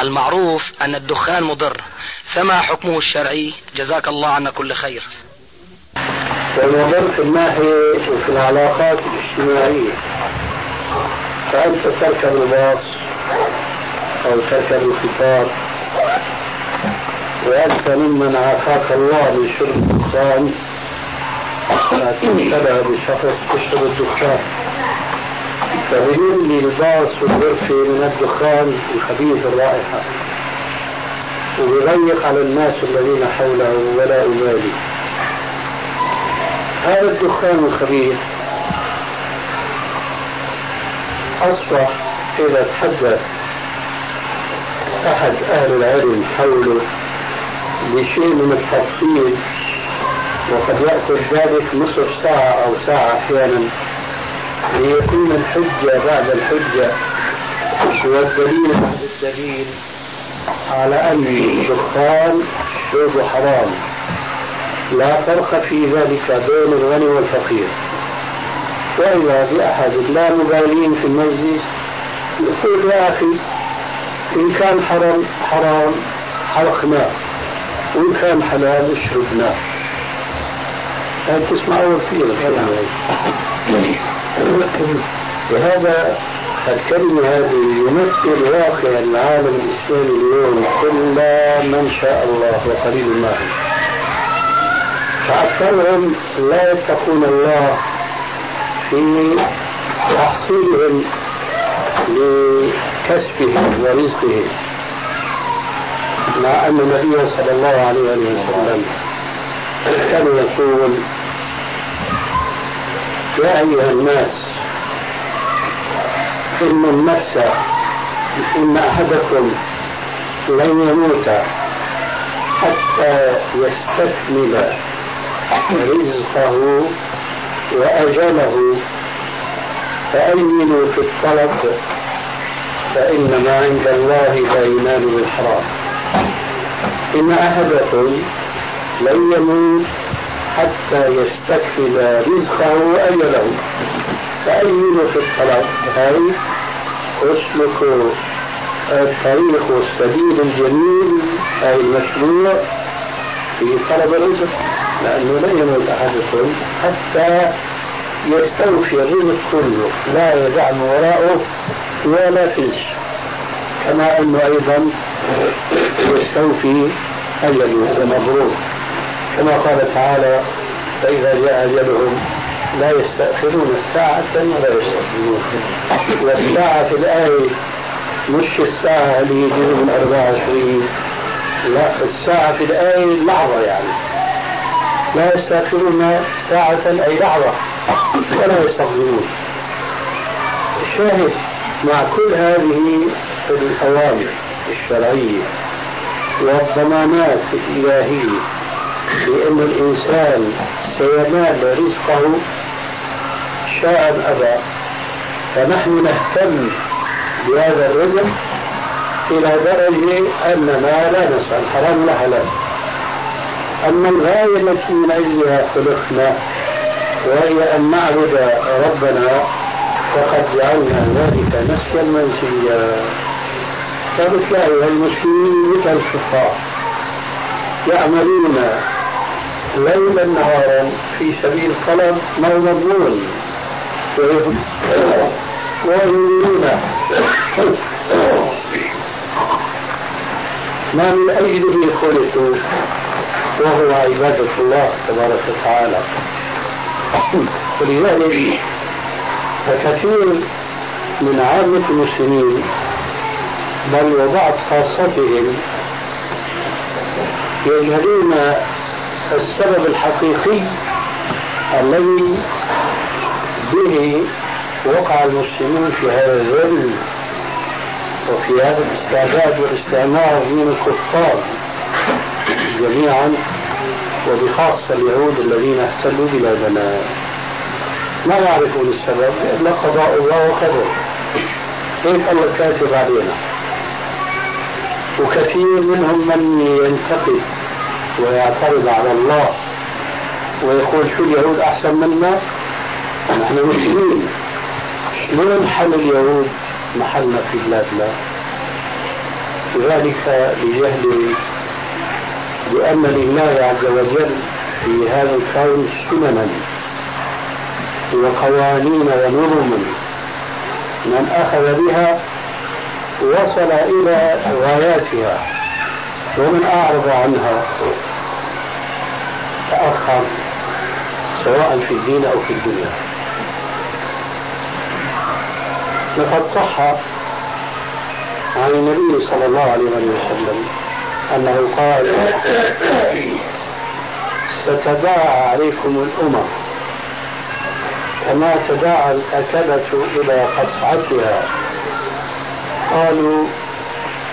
المعروف أن الدخان مضر. فما حكمه الشرعي؟ جزاك الله عنا كل خير. والمضر في الناحية وفي العلاقات الاجتماعية. فأنت تركب الباص أو تركب القطار وأنت ممن عافاك الله من شرب الدخان؟ تبع بشخص تشرب الدخان. فبيقول لي الباص والغرفة من الدخان الخبيث الرائحة. وبيضيق على الناس الذين حوله ولا أبالي هذا الدخان الخبيث أصبح إذا تحدث أحد أهل العلم حوله بشيء من التفصيل وقد يأخذ ذلك نصف ساعة أو ساعة أحيانا. ليكون الحجة بعد الحجة. والدليل بعد الدليل على أن الدخان شرب حرام. لا فرق في ذلك بين الغني والفقير. وإذا بأحد لا مبالين في المجلس يقول يا أخي إن كان حرام حرام حرقناه. وإن كان حلال اشربناه. هذا تسمعوا كثير وهذا الكلمة هذه يمثل واقع العالم الإسلامي اليوم إلا من شاء الله وقليل ما فأكثرهم لا يتقون الله في تحصيلهم لكسبهم ورزقهم. مع أن النبي صلى الله عليه وسلم كان يقول يا أيها الناس إن النفس إن أحدكم لن يموت حتى يستكمل رزقه وأجله. فأمنوا في الطلب فإن ما عند الله لا بالحرام إن أحدكم لن يموت حتى يستكمل رزقه وأجله. فأمنوا في الطلب أي اسلكوا الطريق والسبيل الجميل أي المشروع في طلب الرزق لأنه لا يموت أحدكم حتى يستوفي الرزق كله لا يدع من وراءه ولا فيش كما أنه أيضا يستوفي أجله مبروك كما قال تعالى فإذا جاء أجلهم لا يستأخرون الساعة ولا يستقدمون والساعة في الآية مش الساعة اللي يجيبوا من 24 لا الساعة في الآية لحظة يعني. لا يستأخرون ساعة أي لحظة ولا يستقدمون الشاهد مع كل هذه الأوامر الشرعية والضمانات الإلهية بأن الإنسان سينال رزقه شاء أم أبى فنحن نهتم بهذا الرزق إلى درجة أننا لا نسأل حرام ولا حلال. أما الغاية التي من أجلها خلقنا وهي أن نعبد ربنا فقد جعلنا ذلك نسيا منسيا. فبتلاقي المسلمين مثل الكفار يعملون ليلا نهارا في سبيل طلب ما مضمون ويريدون ما من أجله خلقوا وهو عبادة الله تبارك وتعالى. ولذلك فكثير من عامة المسلمين بل وبعض خاصتهم يجهلون السبب الحقيقي الذي به وقع المسلمون في هذا الذل وفي هذا الاستعداد والاستعمار من الكفار جميعا وبخاصة اليهود الذين احتلوا بلادنا ما يعرفون السبب إلا قضاء الله وقدره. هيك الله كاتب علينا؟ وكثير منهم من ينتقد ويعترض على الله ويقول شو اليهود أحسن منا؟ نحن مسلمين. شلون حل اليهود؟ محلنا في بلادنا. وذلك لجهل بأن لله عز وجل في هذا الكون سننا وقوانين ونظما من أخذ بها وصل إلى غاياتها. ومن أعرض عنها تأخر سواء في الدين أو في الدنيا. لقد صح عن النبي صلى الله عليه وسلم أنه قال ستداعى عليكم الأمم كما تداعى الأكلة إلى قصعتها. قالوا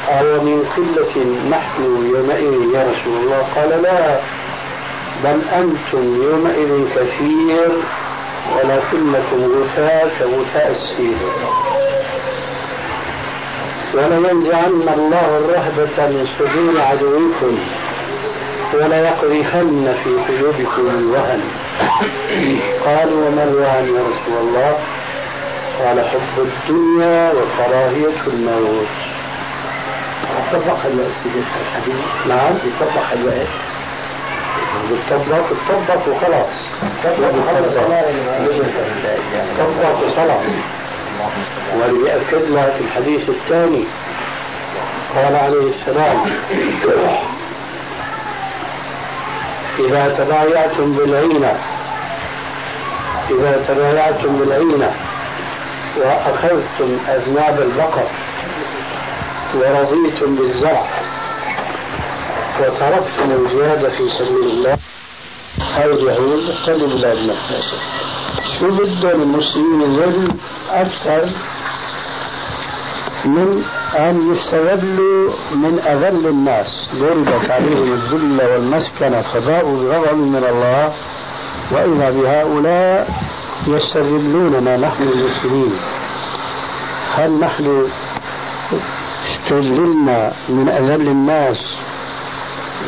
أو من قلة نحن يومئذ يا رسول الله؟ قال لا بل أنتم يومئذ كثير ولكنكم غثاء كغثاء السيل ولينزعن الله الرهبة من صدور عدوكم وليقذفن في قلوبكم الوهن. قالوا وما الوهن يا رسول الله؟ قال حب الدنيا وكراهية الموت. اتفق الحديث نعم. اتفق الوقت بالطبق الطبق وخلاص. طبق وخلاص. طبق وخلاص. وليأكد لك الحديث الثاني. قال عليه السلام إذا تبايعتم بالعينة إذا تبايعتم بالعينة وأخذتم أذناب البقر ورضيتم بالزرع وتركتم الجهاد في سبيل الله اليهود احتلوا بلادنا شو بدهم المسلمين الذل أكثر من أن يستغلوا من أذل الناس. ضربت عليهم الذلة والمسكنة فباءوا بغضب من الله وإذا بهؤلاء يستغلوننا نحن المسلمين. هل نحن استذللنا من أذل الناس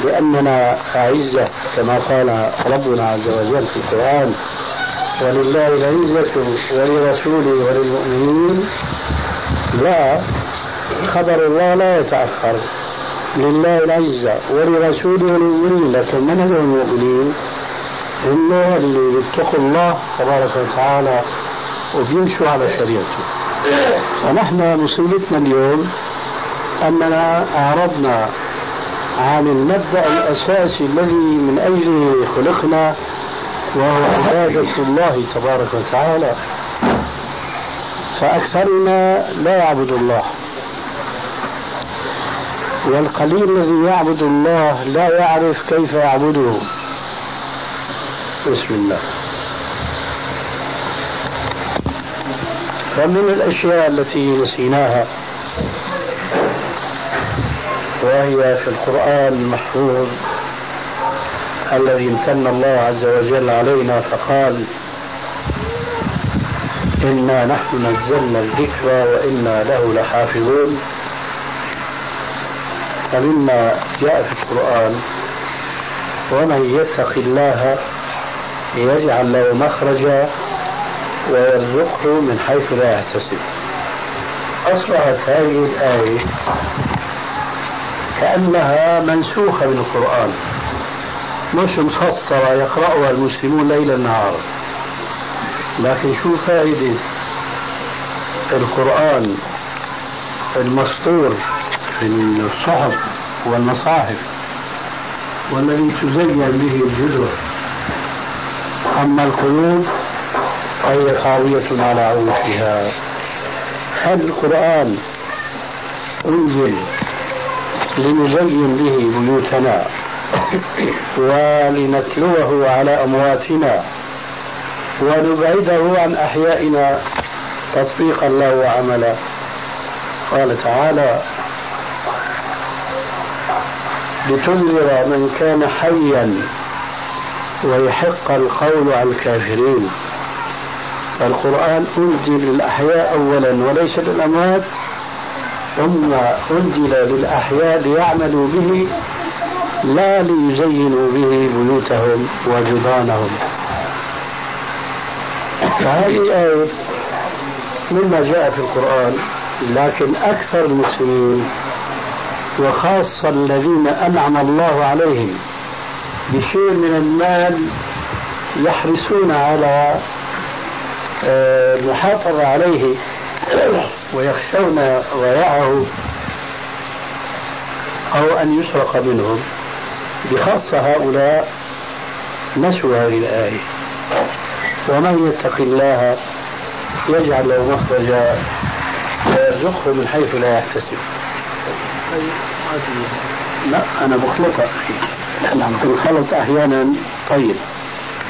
لأننا أعزة كما قال ربنا عز وجل في القرآن؟ ولله العزة ولرسوله وللمؤمنين. لا خبر الله لا يتأخر. لله العزة ولرسوله وللمؤمنين لكن من هذول المؤمنين؟ هم اللي بيتقوا الله تبارك وتعالى وبيمشوا على شريعته. ونحن مصيبتنا اليوم أننا أعرضنا عن المبدأ الأساسي الذي من أجله خلقنا وهو عبادة الله تبارك وتعالى. فأكثرنا لا يعبد الله. والقليل الذي يعبد الله لا يعرف كيف يعبده. بسم الله. فمن الأشياء التي نسيناها وهي في القرآن المحفوظ الذي امتن الله عز وجل علينا فقال إنا نحن نزلنا الذكر وإنا له لحافظون. فمما جاء في القرآن ومن يتق الله يجعل له مخرجا ويرزقه من حيث لا يحتسب. أصبحت هذه الآية كأنها منسوخة من القرآن مش مسطرة يقرأها المسلمون ليلا نهارا لكن شو فائدة؟ القرآن المسطور في الصحف والمصاحف والذي تزين به الجدر أما القلوب فهي خاوية على عروشها. هذا القرآن أنزل لنزين به بيوتنا؟ ولنتلوه على أمواتنا ونبعده عن أحيائنا تطبيقا له وعملا قال تعالى لتنذر من كان حيا ويحق القول على الكافرين. فالقرآن أنزل للأحياء أولا وليس للأموات ثم أنزل للأحياء ليعملوا به لا ليزينوا به بيوتهم وجدرانهم فهذه آية مما جاء في القرآن لكن أكثر المسلمين وخاصة الذين أنعم الله عليهم بشيء من المال يحرصون على آه، المحافظة عليه ويخشون ضياعه أو أن يسرق منهم. بخاصة هؤلاء نسوا هذه الآية. ومن يتق الله يجعل له مخرجا ويرزقه من حيث لا يحتسب. لا أنا مخلطة نعم. الخلط أحيانا طيب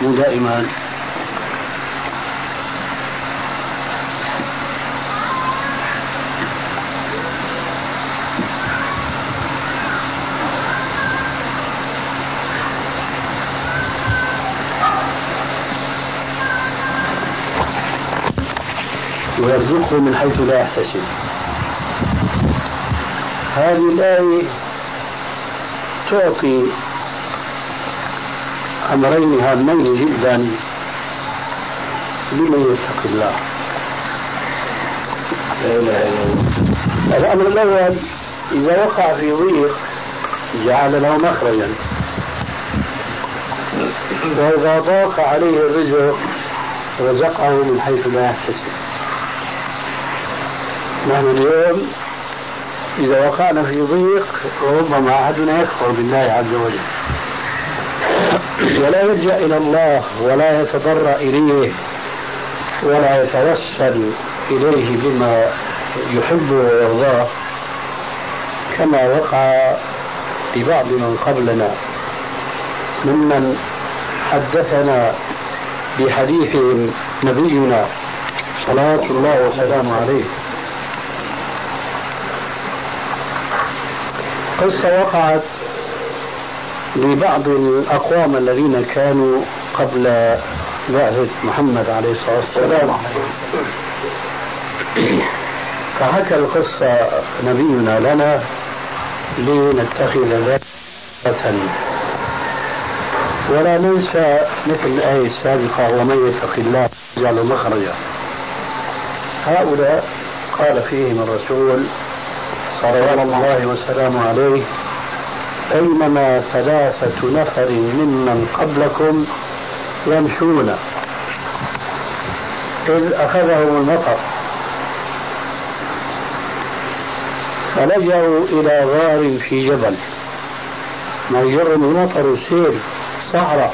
مو دائما. ويرزقه من حيث لا يحتسب. هذه الآية تعطي أمرين هامين جدا لمن يتقي الله. لا إله إلا الله. الأمر الأول إذا وقع في ضيق جعل له مخرجا. وإذا ضاق عليه الرزق رزقه من حيث لا يحتسب. نحن اليوم إذا وقعنا في ضيق ربما أحدنا يكفر بالله عز وجل. ولا يلجأ إلى الله ولا يتضرع إليه ولا يتوسل إليه بما يحب ويرضاه كما وقع لبعض من قبلنا. ممن حدثنا بحديثهم نبينا صلاة الله وسلامه عليه. قصة وقعت لبعض الأقوام الذين كانوا قبل بعثة محمد عليه الصلاة والسلام. فحكى القصة نبينا لنا لنتخذ ذلك ولا ننسى مثل الآية السابقة ومن يتق الله يجعل مخرجا. هؤلاء قال فيهم الرسول صلوات الله وسلامه عليه. بينما ثلاثة نفر ممن قبلكم يمشون. إذ أخذهم المطر. فلجأوا إلى غار في جبل. ما يجرم المطر سير صحراء.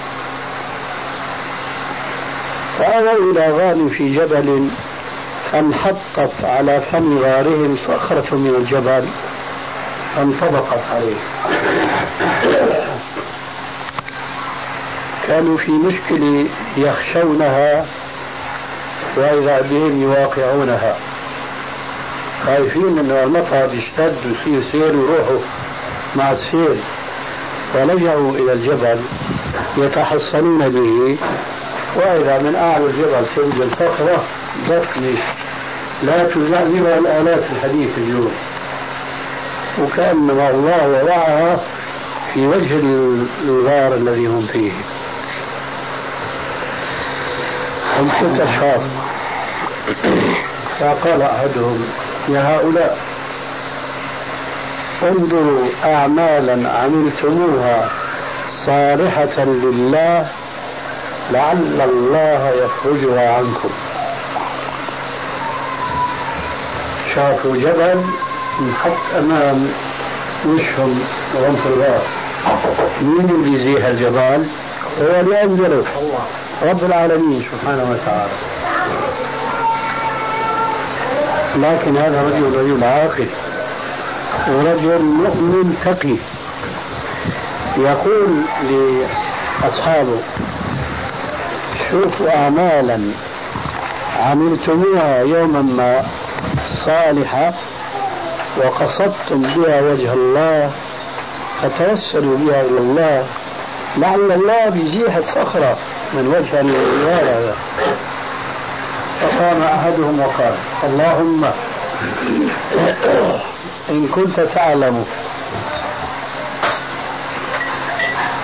فأووا إلى غار في جبل فانحطت على فم غارهم صخرة من الجبل فانطبقت عليه. كانوا في مشكلة يخشونها وإذا بهم يواقعونها. خايفين أن المطر يشتد ويصير سير ويروحوا مع السير. فلجأوا إلى الجبل يتحصنون به. وإذا من أعلى الجبل تنزل صخرة ضخمة لا تزعزعها الآلات الحديث اليوم. وكأنما الله وضعها في وجه الغار الذي هم فيه. هم ست أشخاص فقال أحدهم يا هؤلاء انظروا أعمالا عملتموها صالحة لله لعل الله يفرجها عنكم. شافوا جبل انحط أمام وشهم في الغار. مين اللي يزيح الجبال؟ هو اللي أنزله. رب العالمين سبحانه وتعالى. لكن هذا رجل رجل عاقل ورجل مؤمن تقي يقول لأصحابه شوفوا أعمالا عملتموها يوما ما صالحة وقصدتم بها وجه الله فتوسلوا بها إلى الله لعل الله بيزيح الصخرة من وجه الرجال هذا فقام أحدهم وقال اللهم إن كنت تعلم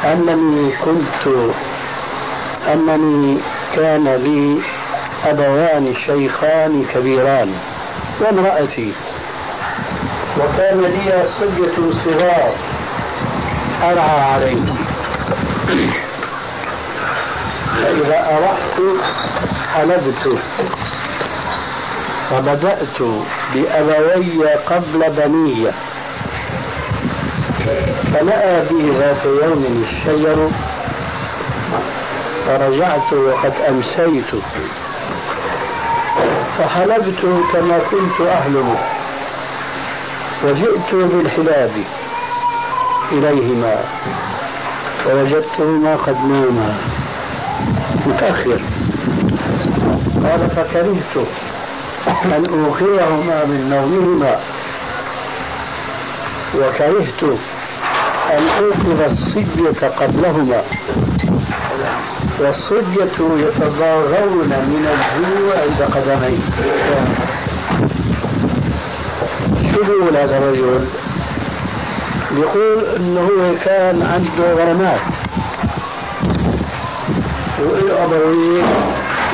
أنني كنت أنني كان لي أبوان شيخان كبيران. وامرأتي وكان لي صبية صغار. أرعى عليهم فإذا أرحت حلبت. فبدأت بأبوي قبل بني فنأى بي ذات يوم الشجر. فرجعت وقد أمسيت. فحلبت كما كنت أحلم وجئت بالحلاب إليهما فوجدتهما قد ناما متأخر. قال فكرهت أن أوقظهما من نومهما. وكرهت أن أوقظ الصبية قبلهما. والصبية يتضاغون من الجوع عند قدميه. شو بيقول هذا الرجل؟ بيقول إنه هو كان عنده غرامات. وله ابوين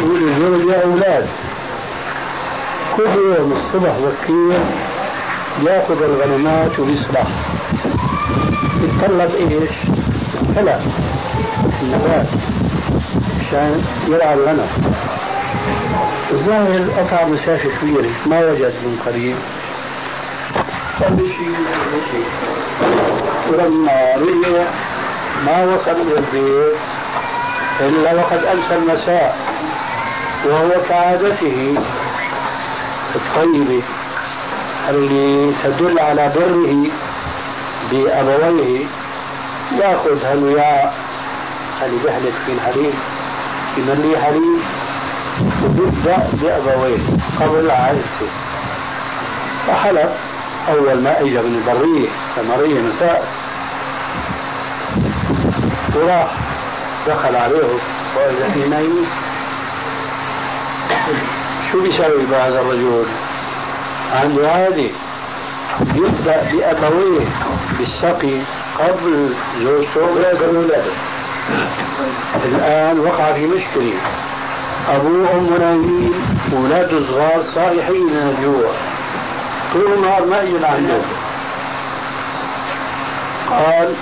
وله زوج أولاد كل يوم الصبح بكير يأخذ الغنمات ويصبح. يتطلب إيش؟ فلا. النبات عشان يرعى الغنم الظاهر قطع مسافة كبيرة ما وجد من قريب. ولما رجع ما وصل إلى البيت إلا وقد أمسى المساء وهو كعادته. الطيبة اللي تدل على بره بأبويه يأخذ هالوعاء اللي بيحلف فيه الحليب يمليه حليب ويبدأ بأبويه قبل عائلته. فحلف أول ما إجا من البرية ثمرية مساء وراح دخل عليه وإذا في نايم. شو بيسوي بهذا الرجل؟ عنده عادي يبدأ بأبويه بالسقي قبل زوجته. ولاده الآن وقع في مشكلة. أبوه أم نايمين أولاده صغار صايحين من الجوع طول النهار ما يجي عنده قال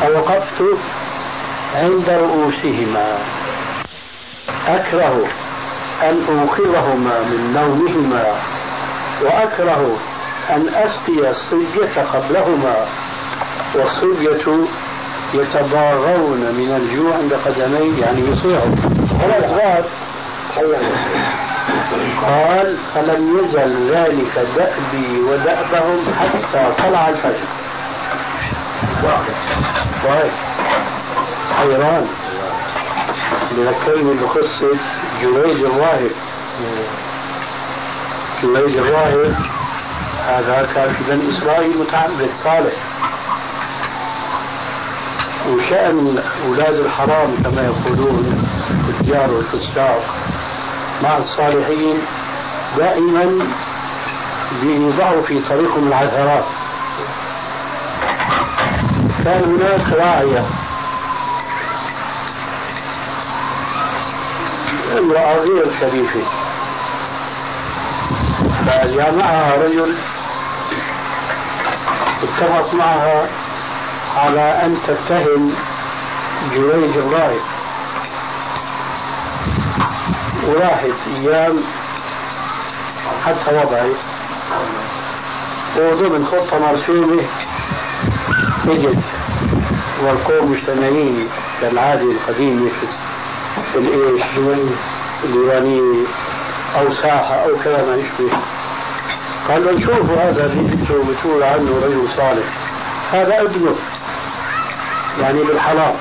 فوقفت عند رؤوسهما. أكره أن أوقظهما من نومهما وأكره أن أسقي الصبية قبلهما. والصبية يتضاغون من الجوع عند قدمي يعني يصيحوا هذا صغار قال فلم يزل ذلك دأبي ودأبهم حتى طلع الفجر. واحد. حيران. بذكرني بقصة جريج الراهب. جريج الراهب هذا كان في بني إسرائيل متعبد صالح. وشأن أولاد الحرام كما يقولون التجار والفساق مع الصالحين دائما بيوضعوا في طريقهم العثرات. كان هناك راعية. امرأة غير شريفة. فجامعها رجل. اتفق معها على أن تتهم جويج الراهب. وراحت أيام حتى وضعي. وضمن خطة مرسومة إجت والقوم مجتمعين كالعادة القديمة في الإيش؟ الإيرانية أو ساحة أو كذا ما يشبه قال شوفوا هذا اللي أنتم بتقول عنه رجل صالح. هذا ابنه. يعني بالحرام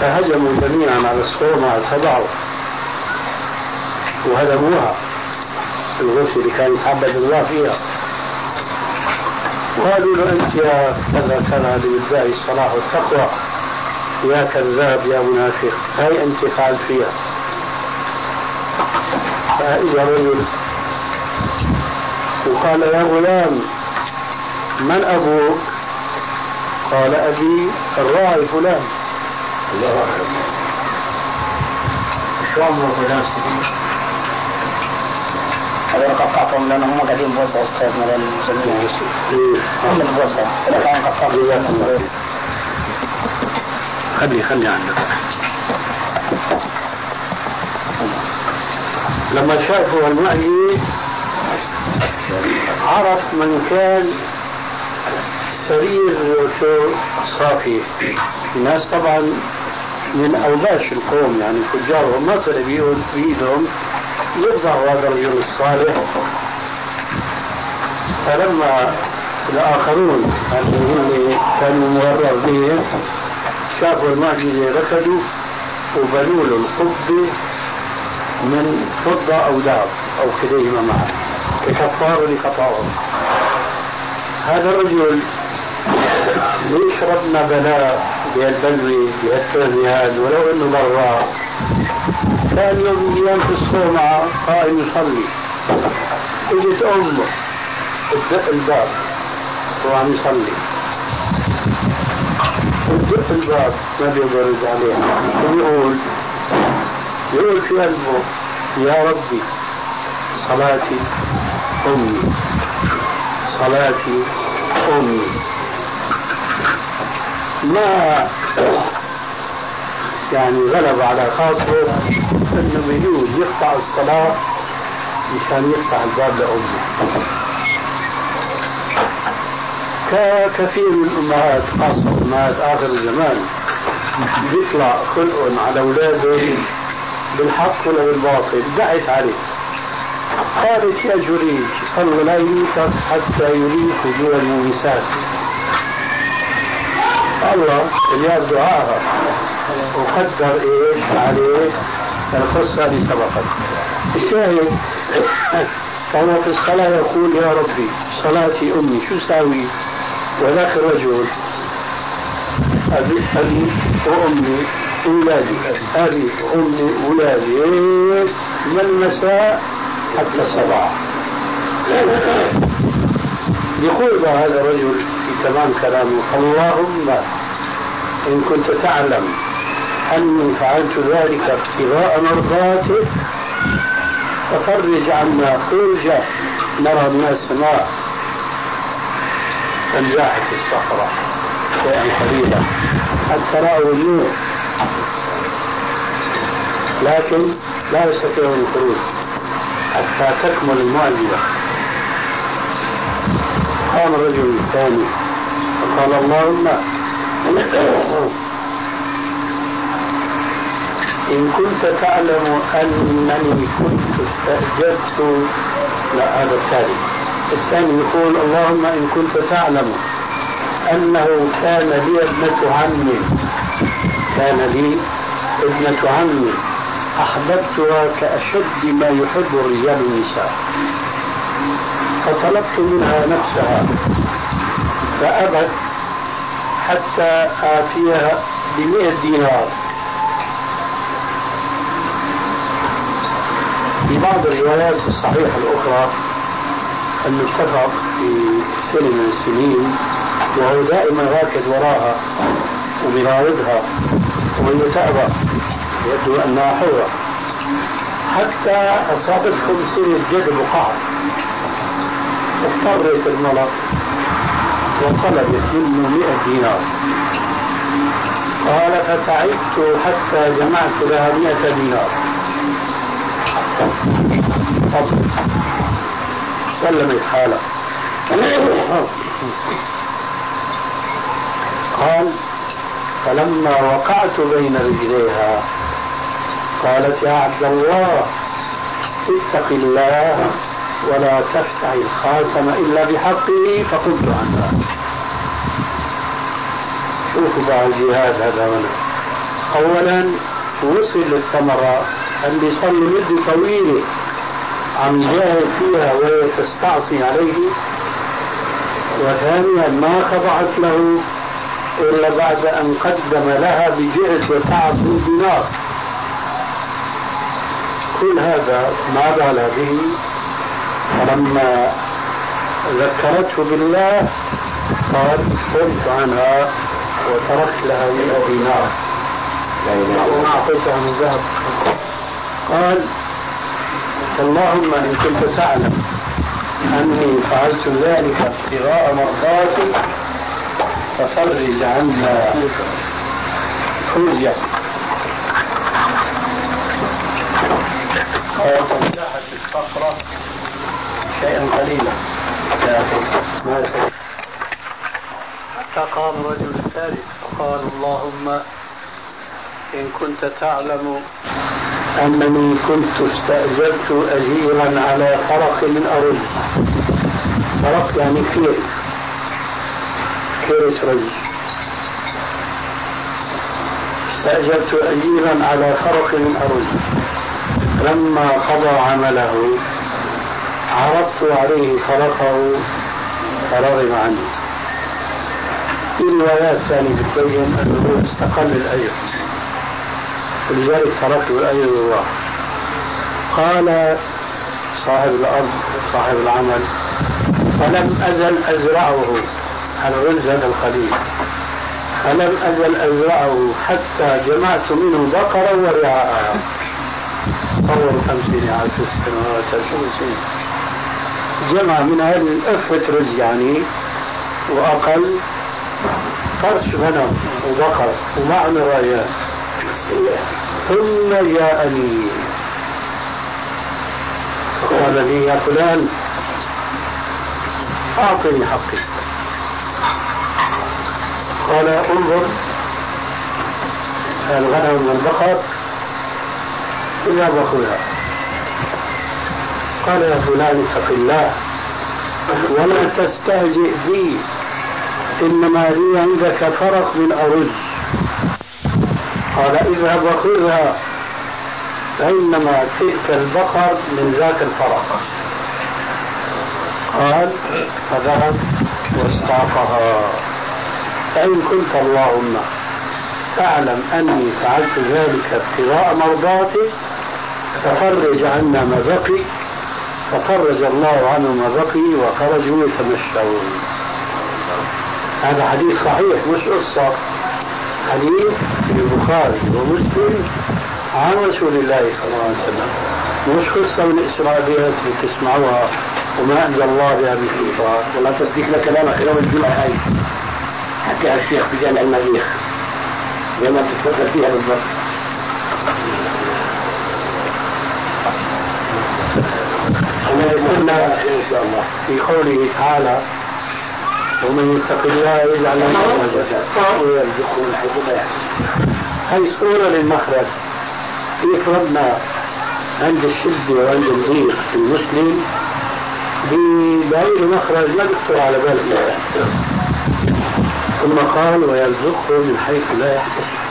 فهجموا جميعا على الصومعة تبعه وهدموها. الغسل اللي كان يتعبد الله فيها. وقالوا له أنت يا كذا كذا بتدعي الصلاح والتقوى. يا كذاب يا منافق. هاي أنت فعل فيها. فإذا رجل وقال يا غلام من أبوك؟ قال أبي الراعي فلان. شو عمره فلان هذول قطعتهم لأنهم هم قاعدين بوسع أستاذنا للجميع هم البوسع؟ كان قطعتهم خلي خلي عندك. لما شافوا المعي عرف من كان سرير صافي. الناس طبعا من اوباش القوم يعني فجارهم ما طلع بيدهم يفضحوا هذا الرجل الصالح. فلما الآخرون اللي كانوا مغرر بهم شافوا المعجزة ركضوا وبنوا له القبة من فضة أو ذهب أو كليهما معا ككفار لخطاهم هذا الرجل ليش ربنا بلاء بهالبلوي بهالكرمي هذا ولو إنه برا كان يوم أيام في الصومعة قائم يصلي. إجت امه تدق الباب وعم يصلي. تدق الباب ما بيقدر يرد عليها. ويقول يقول في قلبه يا ربي صلاتي أمي صلاتي أمي. ما يعني غلب على خاطره إنه بيجوز يقطع الصلاة مشان يفتح الباب لأمه. ككثير من الأمهات خاصة امهات آخر الزمان بيطلع خلقهم على اولادهم بالحق ولا بالباطل دعت عليه. قالت يا جريج الله لا يميتك حتى يريك وجوه المومسات الله اللي دعاها وقدر إيش عليه القصة اللي سبقت. الشاهد فهو في الصلاة يقول يا ربي صلاتي أمي شو ساوي وذاك الرجل أبي أبي وأمي أولادي أبي وأمي أولادي من المساء حتى الصباح. يقول هذا الرجل في تمام كلامه اللهم إن كنت تعلم أني فعلت ذلك ابتغاء مرضاتك ففرج عنا فرجة نرى من السماء فانزاحت الصخرة. شيئا قليلا حتى رأوا النور لكن لا يستطيعون الخروج حتى تكمل المعجزة. قام الرجل الثاني. فقال اللهم إن كنت تعلم أنني كنت استأجرت لا هذا الثاني. الثاني يقول اللهم إن كنت تعلم أنه كان لي ابنة عمي كان لي ابنة عمي أحببتها كأشد ما يحب الرجال النساء. فطلبت منها نفسها فأبت حتى آتيها بمئة دينار. في بعض الروايات الصحيحة الأخرى أنه اتفق في سنة من السنين وهو دائما راكد وراها وبيراودها وهي تأبى يبدو أنها حرة. حتى أصابتهم سنة جدب وقعر اضطرت المرأة وطلبت منه مئة دينار. قال فتعبت حتى جمعت لها مئة دينار. تفضل سلمت حالة. قال فلما وقعت بين رجليها قالت يا عبد الله اتق الله. ولا تفتح الخاتم إلا بحقه فقلت عنها شوفوا بقى الجهاد هذا هنا أولا وصل للثمرة اللي صار مدة طويلة عم جاهد فيها وهي تستعصي عليه. وثانيا ما خضعت له إلا بعد أن قدم لها بجهد وتعب دينار كل هذا ما بال به فلما ذكرته بالله قال قلت عنها وتركت لها 100 دينار. وما أعطيتها من ذهب. قال اللهم إن كنت تعلم أني فعلت ذلك ابتغاء مرضاتك ففرج عنا فرجة. قال فانتهت الصخرة. شيئا قليلا. حتى قام رجل ثالث فقال اللهم إن كنت تعلم أنني كنت استأجرت أجيرا على فرق من أرز فرق يعني كير. كيرة رز استأجرت أجيرا على فرق من أرز لما قضى عمله عرضت عليه فرقه فرغم عني في روايات ثانية بتبين أنه استقل الأجر ولذلك تركت الأجر لله قال صاحب الأرض صاحب العمل فلم أزل أزرعه. هذا القليل فلم أزل أزرعه حتى جمعت منه بقرا ورعاءها طول خمسين عشر سنوات عشر سنين جمع من هذه أفة رز يعني وأقل فرش غنم وبقر ومع مرايات ثم جاءني. فقال لي يا فلان أعطني حقي. قال انظر الغنم والبقر إلا بخلها قال يا فلان اتق الله ولا تستهزئ بي إنما لي عندك فرق من أرز. قال اذهب وخذها فإنما تلك البقر من ذاك الفرق. قال فذهب واستعفها. فإن كنت اللهم تعلم أني فعلت ذلك ابتغاء مرضاتك ففرج عنا ما بقي ففرج الله عنه ما بقي وخرجوا يتمشون هذا حديث صحيح مش قصة. حديث في البخاري ومسلم عن رسول الله صلى الله عليه وسلم. مش قصة من إسرائيليات اللي تسمعوها وما أنزل الله بها من سلطان والله تصديق لكلامك يوم الجمعة هاي. حكى الشيخ في جامع المريخ. لما تتفضل فيها بالضبط. الله. في قوله تعالى ومن يتق الله يجعل له مخرجا. ويرزقه من حيث لا يحتسب. هي صورة للمخرج؟ كيف ربنا عند الشدة وعند الضيق في المسلم؟ بلاقي مخرج ما يخطر على بالك ثم قال ويرزقه من حيث لا يحتسب.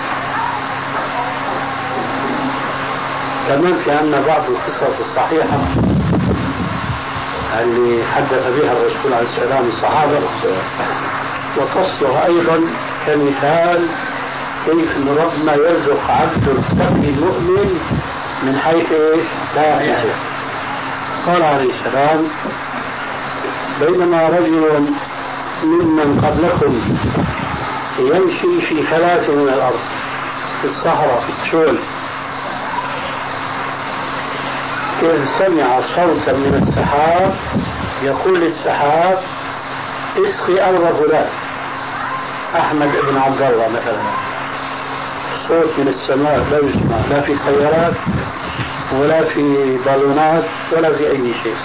كمان في عندنا بعض القصص الصحيحة اللي حدث بها الرسول عليه السلام الصحابة وتصلح أيضا كمثال كيف أن ربنا يرزق عبد التقي المؤمن من حيث إيش؟ لا يحتسب قال عليه السلام بينما رجل ممن قبلكم يمشي في ثلاث من الأرض في الصحراء في الشول إذ سمع صوتا من السحاب يقول للسحاب اسقي أرض فلان. أحمد بن عبد الله مثلا. صوت من السماء لا يسمع لا في طيارات ولا في بالونات ولا في أي شيء.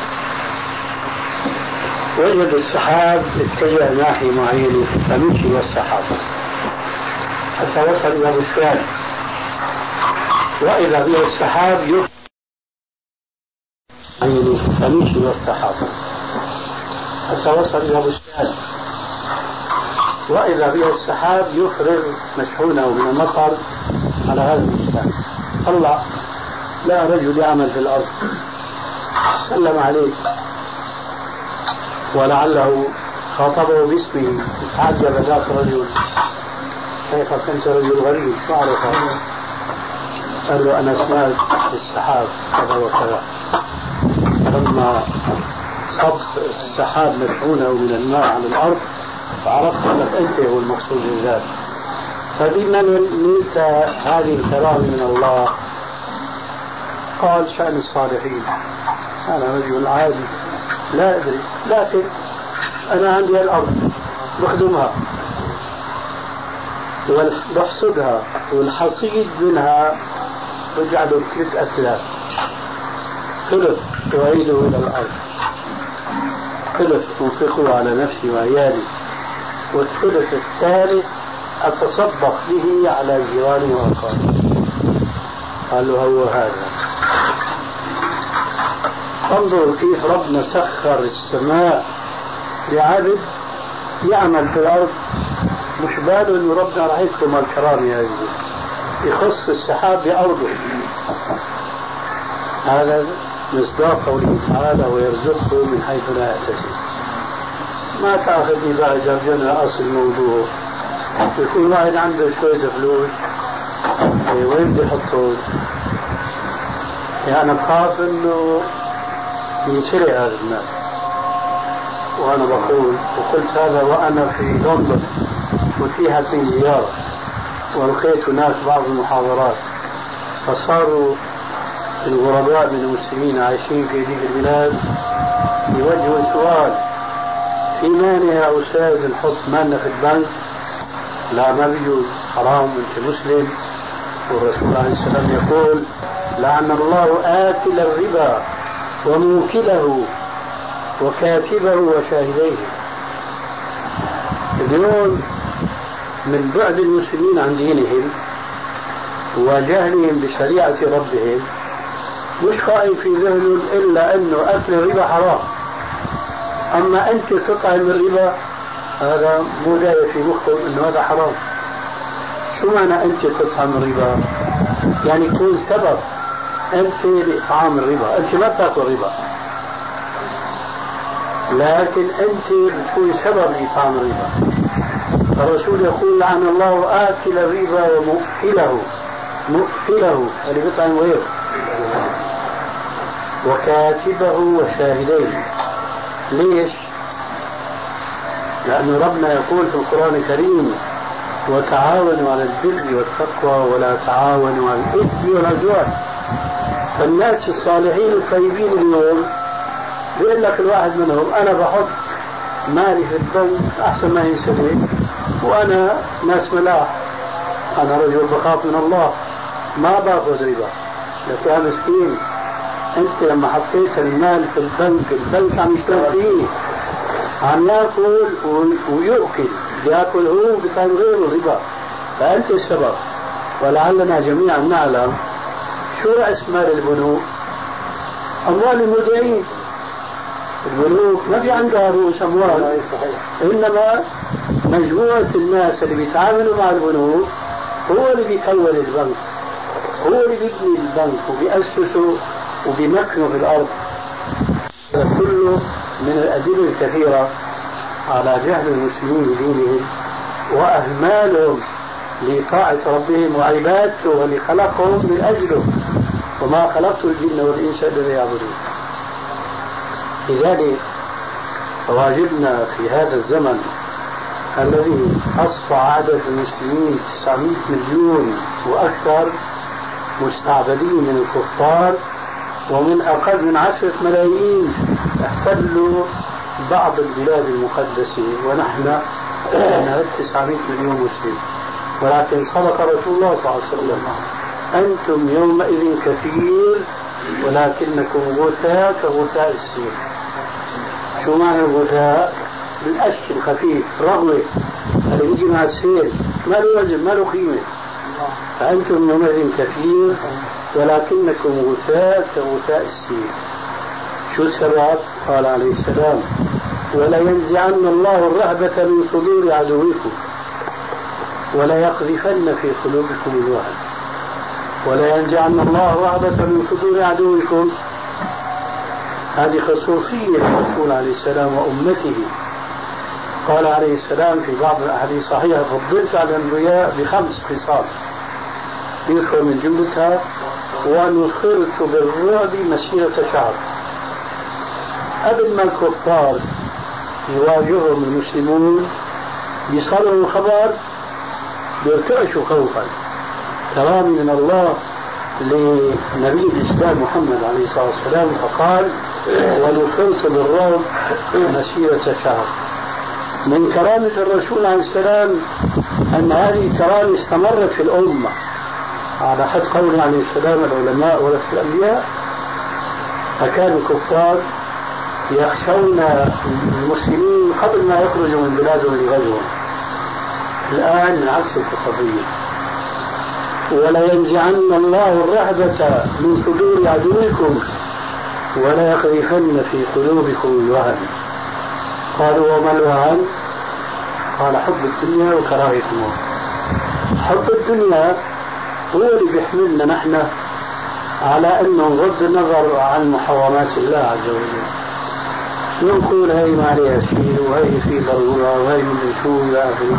وجد السحاب اتجه ناحية معينة فمشي والسحاب حتى وصل إلى بستان وإذا به السحاب يخرج فمشي والسحاب حتى وصل إلى بستان. وإذا به السحاب يفرغ مشحونة من المطر على هذا البستان. طلع لا رجل يعمل في الأرض. سلم عليه. ولعله خاطبه باسمه. تعجب ذاك الرجل كيف كنت رجل غريب؟ شو عرف قال له أنا سمعت السحاب كذا وكذا. لما صب السحاب مشحونه من الماء على الأرض فعرفت انك انت هو المقصود بذلك فبما نلت هذه الكرامه من الله قال شأن الصالحين. أنا رجل عادي لا أدري لكن أنا عندي الأرض بخدمها بحصدها والحصيد منها بجعله ثلاث أثلاث ثلث أعيده إلى الأرض. ثلث أنفقه على نفسي وعيالي. والثلث الثالث أتصدق به على جيراني وأقاربي. قال له هو هذا. انظر كيف ربنا سخر السماء لعبد يعمل في الأرض. مش باله إنه ربنا راح يكتم الكرامه هذه يخص السحاب بأرضه. هذا مصداق قوله تعالى ويرزقه من حيث لا يحتسب. ما تاخذني بقى جرجنا أصل الموضوع يكون واحد عنده شوية فلوس إيه، وين بده يحطهم؟ يعني بخاف إنه ينسرق هذا المال وأنا بقول وقلت هذا وأنا في لندن اتيحت لي زيارة والقيت هناك بعض المحاضرات. فصاروا الغرباء من المسلمين عايشين في هذه البلاد يوجهوا سؤال في مانع يا أستاذ نحط مالنا في البنك؟ لا ما بيجوز حرام أنت مسلم. والرسول عليه السلام يقول لعن الله آكل الربا وموكله وكاتبه وشاهديه. اليوم من بعد المسلمين عن دينهم وجهلهم بشريعة ربهم مش خائف في ذهنهم إلا أنه أكل الربا حرام. أما أنت تطعم الربا هذا مو جاي في مخهم أنه هذا حرام. شو معنى أنت تطعم الربا؟ يعني يكون سبب أنت لإطعام الربا. أنت ما بتاكل ربا. لكن أنت بتكون سبب لإطعام الربا. الرسول يقول لعن الله آكل الربا ومؤكله. مؤكله اللي بيطعم غيره. وكاتبه وشاهديه. ليش؟ لأن ربنا يقول في القرآن الكريم وتعاونوا على البر والتقوى ولا تعاونوا على الإثم والعدوان فالناس الصالحين الطيبين اليوم بيقول لك الواحد منهم أنا بحط مالي في البنك أحسن ما ينسرق وأنا ناس ملاح أنا رجل بخاف من الله ما باخذ ربا لك يا مسكين. أنت لما حطيت المال في البنك البنك عم يشتغل فيه عم يأكل ويؤكل. ياكل هو بكان غيره ربا. فأنت السبب. ولعلنا جميعا نعلم شو رأس مال البنوك؟ أموال المودعين البنوك ما في عندها رؤوس أموال. إنما مجموعة الناس اللي بيتعاملوا مع البنوك هو اللي بيكون البنك. هو اللي بيبني البنك وبيأسسه. وبيمكنه في الأرض. كله من الأدلة الكثيرة على جهل المسلمين بدينهم وأهمالهم لطاعة ربهم وعبادته واللي خلقهم من أجله. وما خلقت الجن والإنس إلا ليعبدون. لذلك واجبنا في هذا الزمن الذي أصبح عدد المسلمين 900 مليون وأكثر مستعبدين من الكفار ومن أقل من عشرة ملايين احتلوا بعض البلاد المقدسة ونحن 900 مليون مسلم. ولكن صدق رسول الله صلى الله عليه وسلم أنتم يومئذ كثير ولكنكم غثاء كغثاء السيل شو معنى الغثاء؟ القش الخفيف رغوة. اللي بيجي مع السيل ما له وزن ما له قيمة. فأنتم يومئذ كثير. ولكنكم غثاء كغثاء السيل شو السبب؟ قال عليه السلام ولا ينزعن الله الرهبة من صدور عدوكم ولا يقذفن في قلوبكم الوهن ولا ينزعن الله رهبة من صدور عدوكم. هذه خصوصية الرسول عليه السلام وأمته. قال عليه السلام في بعض الأحاديث الصحيحة فضلت على الأنبياء بخمس خصال. يذكر من جملتها؟ ونصرت بالرعب مسيرة شهر قبل ما الكفار يواجههم المسلمون بيصلوا الخبر بيرتعشوا خوفا. كرامي من الله لنبي الإسلام محمد عليه الصلاة والسلام فقال ونصرت بالرعب مسيرة شهر من كرامة الرسول عليه السلام أن هذه الكرامة استمرت في الأمة. على حد قوله عليه السلام العلماء ورث الأنبياء فكان الكفار يخشون المسلمين قبل ما يخرجوا من بلادهم لغزوهم الآن عكس القضية ولا ينزعن الله الرهبة من صدور عدوكم ولا يقذفن في قلوبكم الوهن. قالوا وما الوهن؟ قال حب الدنيا وكراهية الموت حب الدنيا هو اللي بيحملنا نحن على أن نغض النظر عن محرمات الله عز وجل. نقول هاي ما عليها شيء وهي في ضرورة وهي من شو إلى آخره.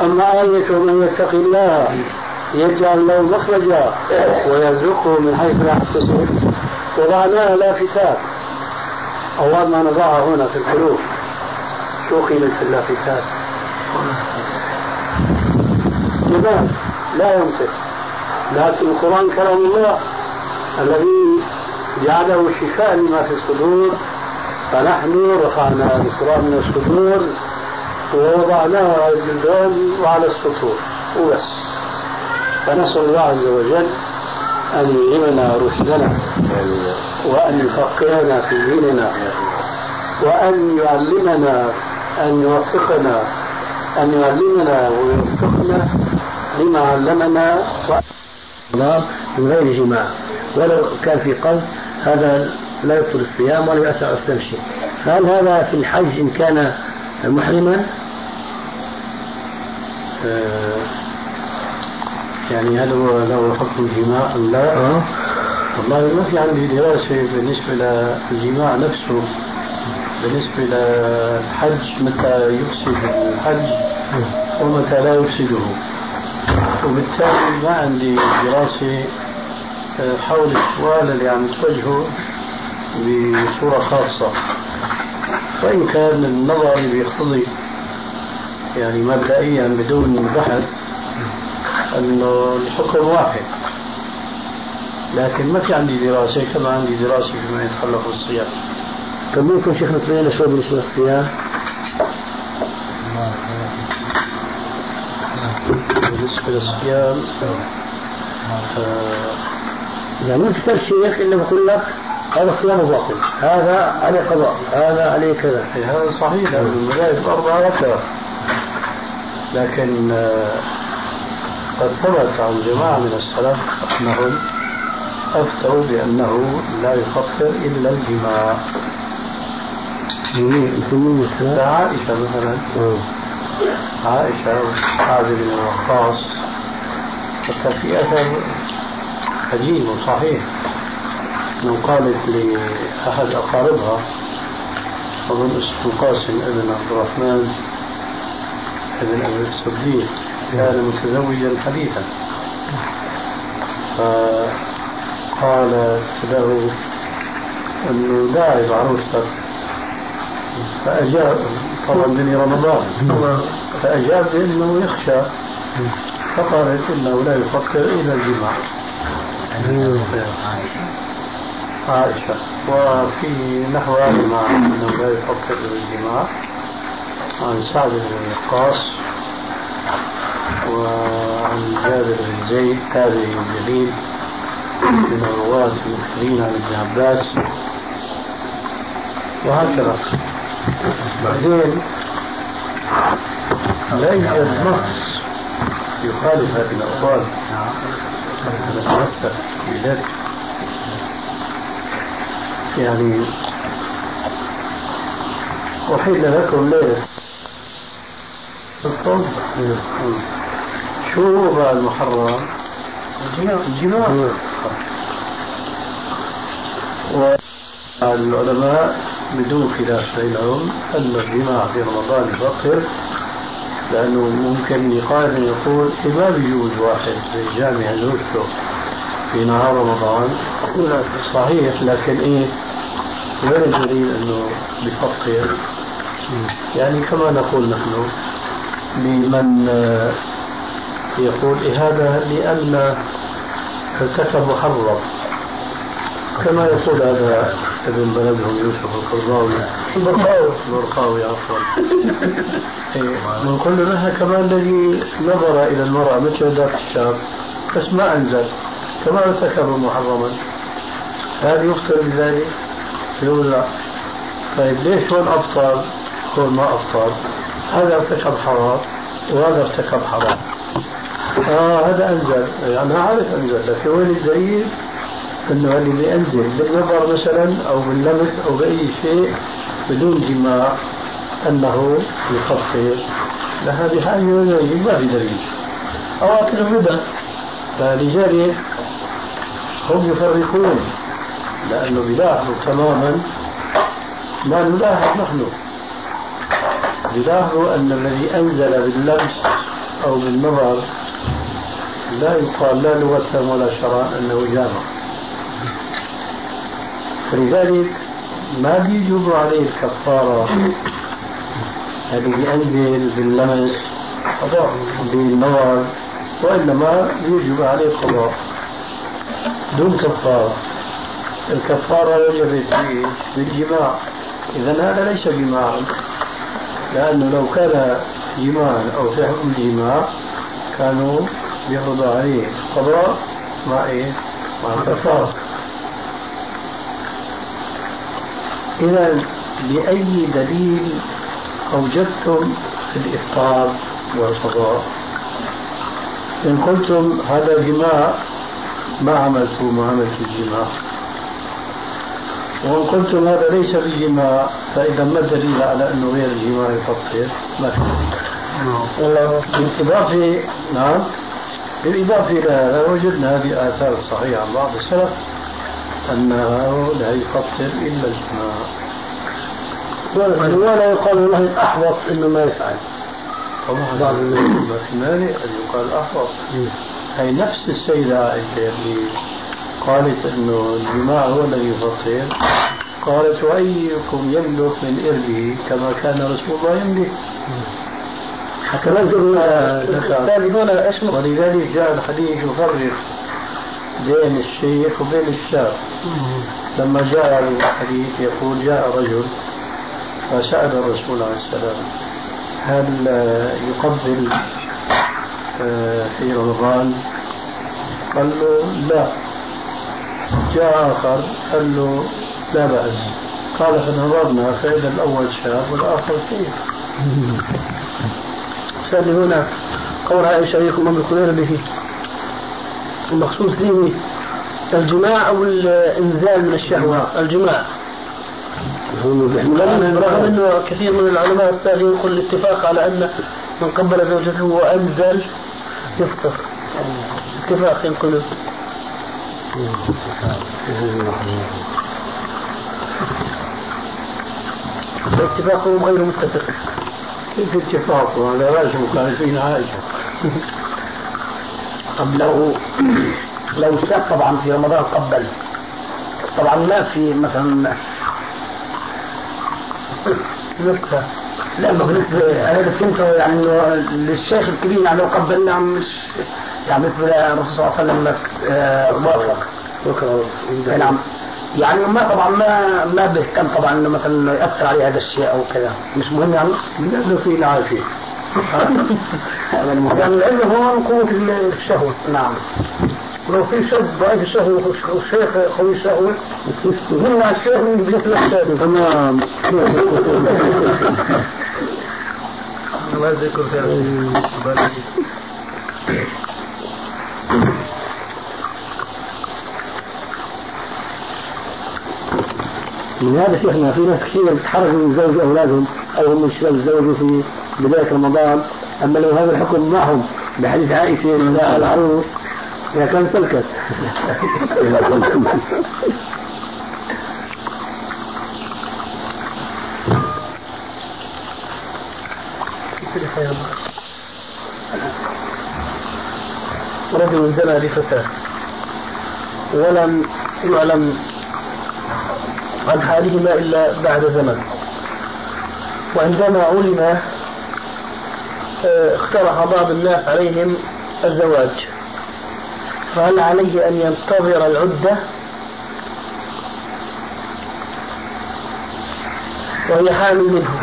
أما آية من يتق الله يجعل له مخرجا ويرزقه من حيث لا يحتسب. وضعناها لافتات أول ما نضعها هنا في القلوب. شو قيمة اللافتات؟ جمال لا ينطق. لكن القرآن كلام الله الذي جعله شفاء لما في الصدور. فنحن رفعنا القرآن من الصدور ووضعناه على الجدران وعلى السطور. وبس. فنسأل الله عز وجل أن يلهمنا رشدنا وأن يفقهنا في ديننا وأن يعلمنا أن يوفقنا أن يعلمنا ويوفقنا لما علمنا. الله من غير جماع ولو كان في قلب هذا لا يبطل الصيام ولا يأثر على التمشي هل هذا في الحج إن كان محرما؟ آه، يعني هل هو له حكم الجماع أم لا؟ أه؟ والله ما في عندي دراسة بالنسبة للجماع نفسه. بالنسبة للحج متى يفسد الحج ومتى لا يفسده. وبالتالي ما عندي دراسة آه، حول السؤال اللي عم توجهه بصورة خاصة. وإن كان النظر بيقتضي يعني مبدئيا بدون بحث أنه الحكم واحد. لكن ما في عندي دراسة كما عندي دراسة فيما يتعلق بالصيام طيب ممكن شيخنا تبين شوي بالنسبة للصيام؟ بالنسبة للصيام يعني ما في شيخ إلا بقول لك هذا صيام باطل. هذا عليه قضاء هذا عليه كذا. هذا صحيح. هذا المذاهب الأربعة ذكر لكن آه، قد ثبت عن جماعة من السلف أنهم أفتوا بأنه لا يفطر إلا الجماع. عائشة مثلا عائشة وسعد بن وقاص. حتى في أثر عجيب وصحيح. أنه قالت لأحد أقاربها أظن اسمه قاسم ابن عبد الرحمن ابن أبي الصديق كان متزوجا حديثا. فقال له أنه داعي بعروستك فأجاب طبعا بني رمضان. فأجاب بأنه يخشى. فقالت إنه لا يفكر إلى الجماع. عائشة. وفي نحو المعنى أنه لا يفكر إلى الجماع. عن سعد بن وقاص. وعن جابر بن زيد تابعي جليل من الرواة المكثرين عن ابن عباس. وهكذا. بعدين لا يوجد نص يخالف هذه الأقوال. نتمسك بذلك. يعني أحل لكم ليلة الصوم شو هو المحرم؟ الجماع. الجماع. و... العلماء بدون خلاف بينهم أن الجماع في رمضان يفطر لأنه ممكن يقال يقول ما بيجوز واحد زي جامع زوجته في نهار رمضان. صحيح لكن إيه وين الدليل أنه بفطر يعني كما نقول نحن لمن يقول هذا لأن ارتكب محرم كما يقول هذا ابن بلدهم يوسف القرضاوي البرقاوي. البرقاوي عفوا. نقول له لها كمان الذي نظر إلى المرأة مثل ذاك الشاب بس ما أنزل. كما ارتكب محرما. هل يفطر بذلك؟ يقول لا. طيب ليش هون ابطل؟ هون ما ابطل هذا ارتكب حرام وهذا ارتكب حرام. آه هذا أنزل. يعني أنا عارف أنزل لكن وين الدليل؟ أنه اللي أنزل بالنظر مثلا أو باللمس أو بأي شيء بدون جماع أنه يخفر لهذه حاجة ما في دليل. أو اكل الربا فلذلك هم يفرقون. لأنه بيلاحظوا تماما ما نلاحظ نحن. بيلاحظوا أن الذي أنزل باللمس أو بالنظر لا يقال لا لغة ولا شرعا أنه جامع فلذلك ما بيجب عليه الكفارة هذه بينزل باللمس بالنظر وإنما يجب عليه القضاء دون كفارة. الكفارة وجبت بالجماع. إذا هذا ليس جماعا لأنه لو كان جماعا أو في حكم الجماع كانوا يفرضوا عليه القضاء مع إيه؟ مع الكفارة. إذا بأي دليل أوجدتم الإفطار والقضاء؟ إن قلتم هذا جماع ما عملت معاملة الجماع. وإن قلتم هذا ليس بجماع فإذا ما الدليل على أنه غير الجماع يفطر؟ ما في. بالإضافة نعم. بالإضافة إلى هذا وجدنا هذه آثار صحيحة عن بعض السلف أنه لا يفطر إلا الجماع ولا يقال والله الأحوط أنه ما يفعل طبعا بعض ما في مانع أن يقال أحوط. هي نفس السيدة عائشة اللي قالت أنه الجماع هو الذي يفطر قالت وأيكم يملك من إربه كما كان رسول الله يملك. كمان ولذلك جاء الحديث يفرق. بين الشيخ وبين الشاب لما جاء الحديث يقول جاء رجل فسأل الرسول عليه السلام هل يقبل آه، في رمضان؟ قال له لا. جاء آخر قال له لا بأس. قال فنظرنا فإذا الأول شاب والآخر شيخ هنا قول عائشة عليكم أم الخير به المخصوص به الجماع أو الإنزال من الشهوة؟ الجماع. رغم أنه كثير من العلماء السابقين يقول الاتفاق على أن من قبل زوجته وانزل يفطر. اتفاق ينقل اتفاقهم غير متفق. كيف اتفاق هذا راجل مخالفين عائشة. طب لو لو الشاب طبعا في رمضان قبل. طبعا ما في مثلا نسخة لا ما بالنسبة أنا فهمت يعني إنه للشيخ الكبير يعني لو قبلنا مش يعني بالنسبة للرسول صلى الله عليه وسلم آه، وافق نعم. يعني ما طبعا ما ما بيهتم طبعا إنه مثلا يأثر عليه هذا الشيء أو كذا. مش مهم يعني؟ لأنه في العافيه هذا المهم العلم هو قوه الشهوة. نعم. لو في شاب ضعيف الشهوة والشيخ قوي الشهوة يمنع الشيخ من يجلس له تمام. ما ذكر من هذا شيخنا في ناس كثير بتحرجوا من زوج أولادهم أو هم يتزوجوا في بداية رمضان أما لو هذا الحكم معهم بحديث عائشة العروس يا كان سلكت. رجل زنى بفتاة. ولم يعلم عن حالهما إلا بعد زمن. وعندما علم اقترح بعض الناس عليهم الزواج. فهل عليه أن ينتظر العدة؟ وهي حامل منه.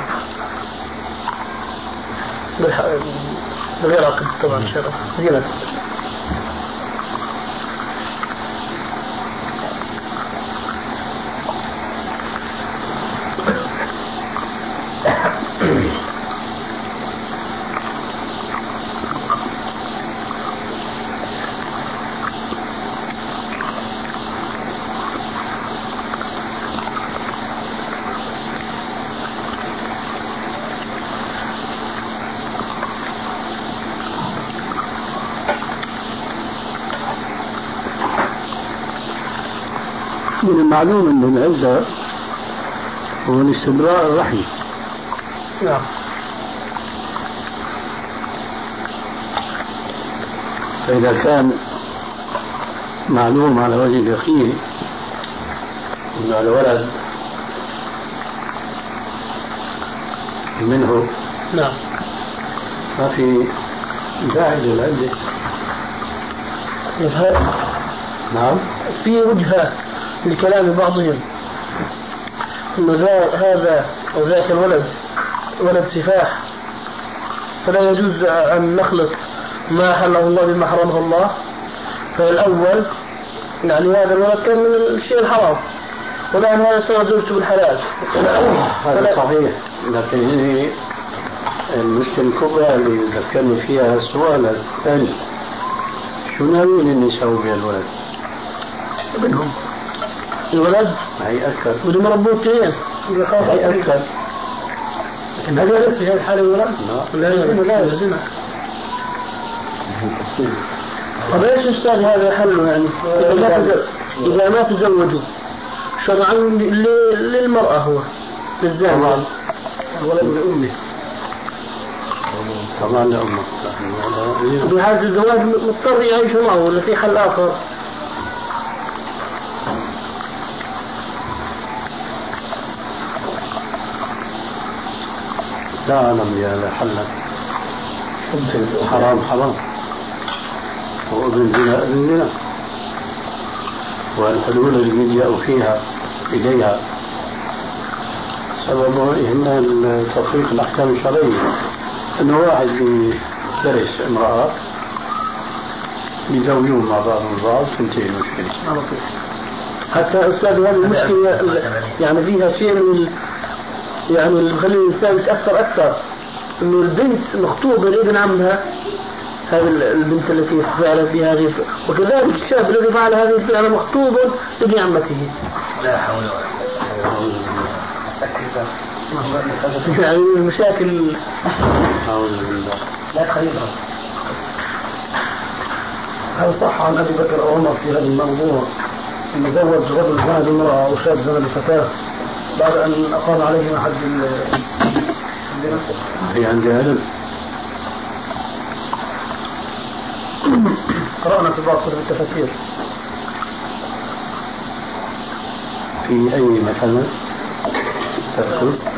بغير عقد طبعا شرف زينة. من المعلوم أن العزة هو الاستبراء الرحم. نعم. فإذا كان معلوم على وجه اليقين أن الولد منه نعم. ما في داعي للعزة. نعم. في وجهة لكلام بعضهم. أن هذا أو ذاك الولد ولد سفاح. فلا يجوز أن نخلط ما حله الله بما حرمه الله. فالأول يعني هذا الولد كان من الشيء الحرام. والآن هذا صار زوجته بالحلال. هذا صحيح. لكن هي المشكلة الكبرى اللي ذكرني فيها السؤال الثاني. شو ناويين ان يسووا بالولد؟ ابنهم الولد؟ هي أكثر. بدهم يربوه كثير هي أكثر. لكن هل في هذه الحالة الولد؟ لا. لا. لا طيب إيش أستاذ هذا حله يعني؟ إذا ما تزوجوا شرعا للمرأة هو للزوج. الولد لأمه. طبعا لأمه. بهذا الزواج مضطر يعيش معه ولا في حل آخر؟ لا أعلم يا حلا حرام حرام. وابن زنا ابن زنا. والحلول اللي يلجأ فيها إليها. سبب إهمال تطبيق الأحكام الشرعية. أنه واحد يدرس امرأة يزوجون مع بعض البعض تنتهي المشكلة حتى أستاذ هذه المشكلة يعني فيها شيء من يعني اللي بخلي الإنسان يتأثر أكثر إنه البنت مخطوبة لابن عمها هذه البنت التي فعلت بهذه وكذلك الشاب الذي فعل هذه الفعله مخطوب لابن عمته. لا حول ولا قوة يعني المشاكل أعوذ بالله. لا خيرا هل صح عن أبي بكر أو عمر في هذا الموضوع إن زوج رجل زنا بامراه أو شاب زنا بفتاه بعد أن أقام عليهما حد هي عندي علم قرأنا في بعض كتب التفاسير في أي مثلا؟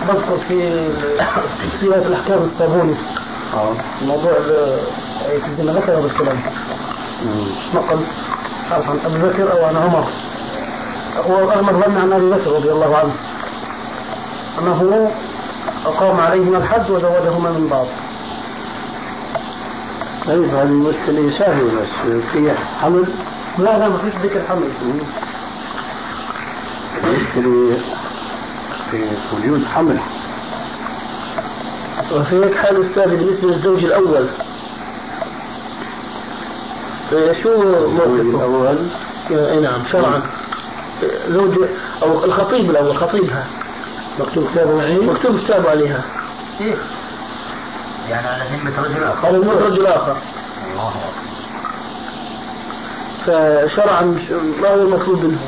بذكر في في الأحكام الصابوني آه. موضوع في الزنا ذكر هذا الكلام نقل. عن أبي بكر أو عن عمر. هو أغلب ظن عن أبي بكر رضي الله عنه. أنه أقام عليهما الحد وزوجهما من بعض. طيب هذه المشكلة سهلة بس في حمل؟ لا لا ما فيش ذكر حمل. المشكلة في وجود حمل. وفي هيك حال أستاذ بالنسبة للزوج الأول. شو موقفه؟ الأول؟ اي نعم شرعا. زوج أو الخطيب الأول خطيبها. مكتوب كتابه عليه مكتوب كتابه عليها. إيه؟ يعني على ذمة رجل آخر. على ذمة رجل آخر. الله. فشرعا ما هو المطلوب منه؟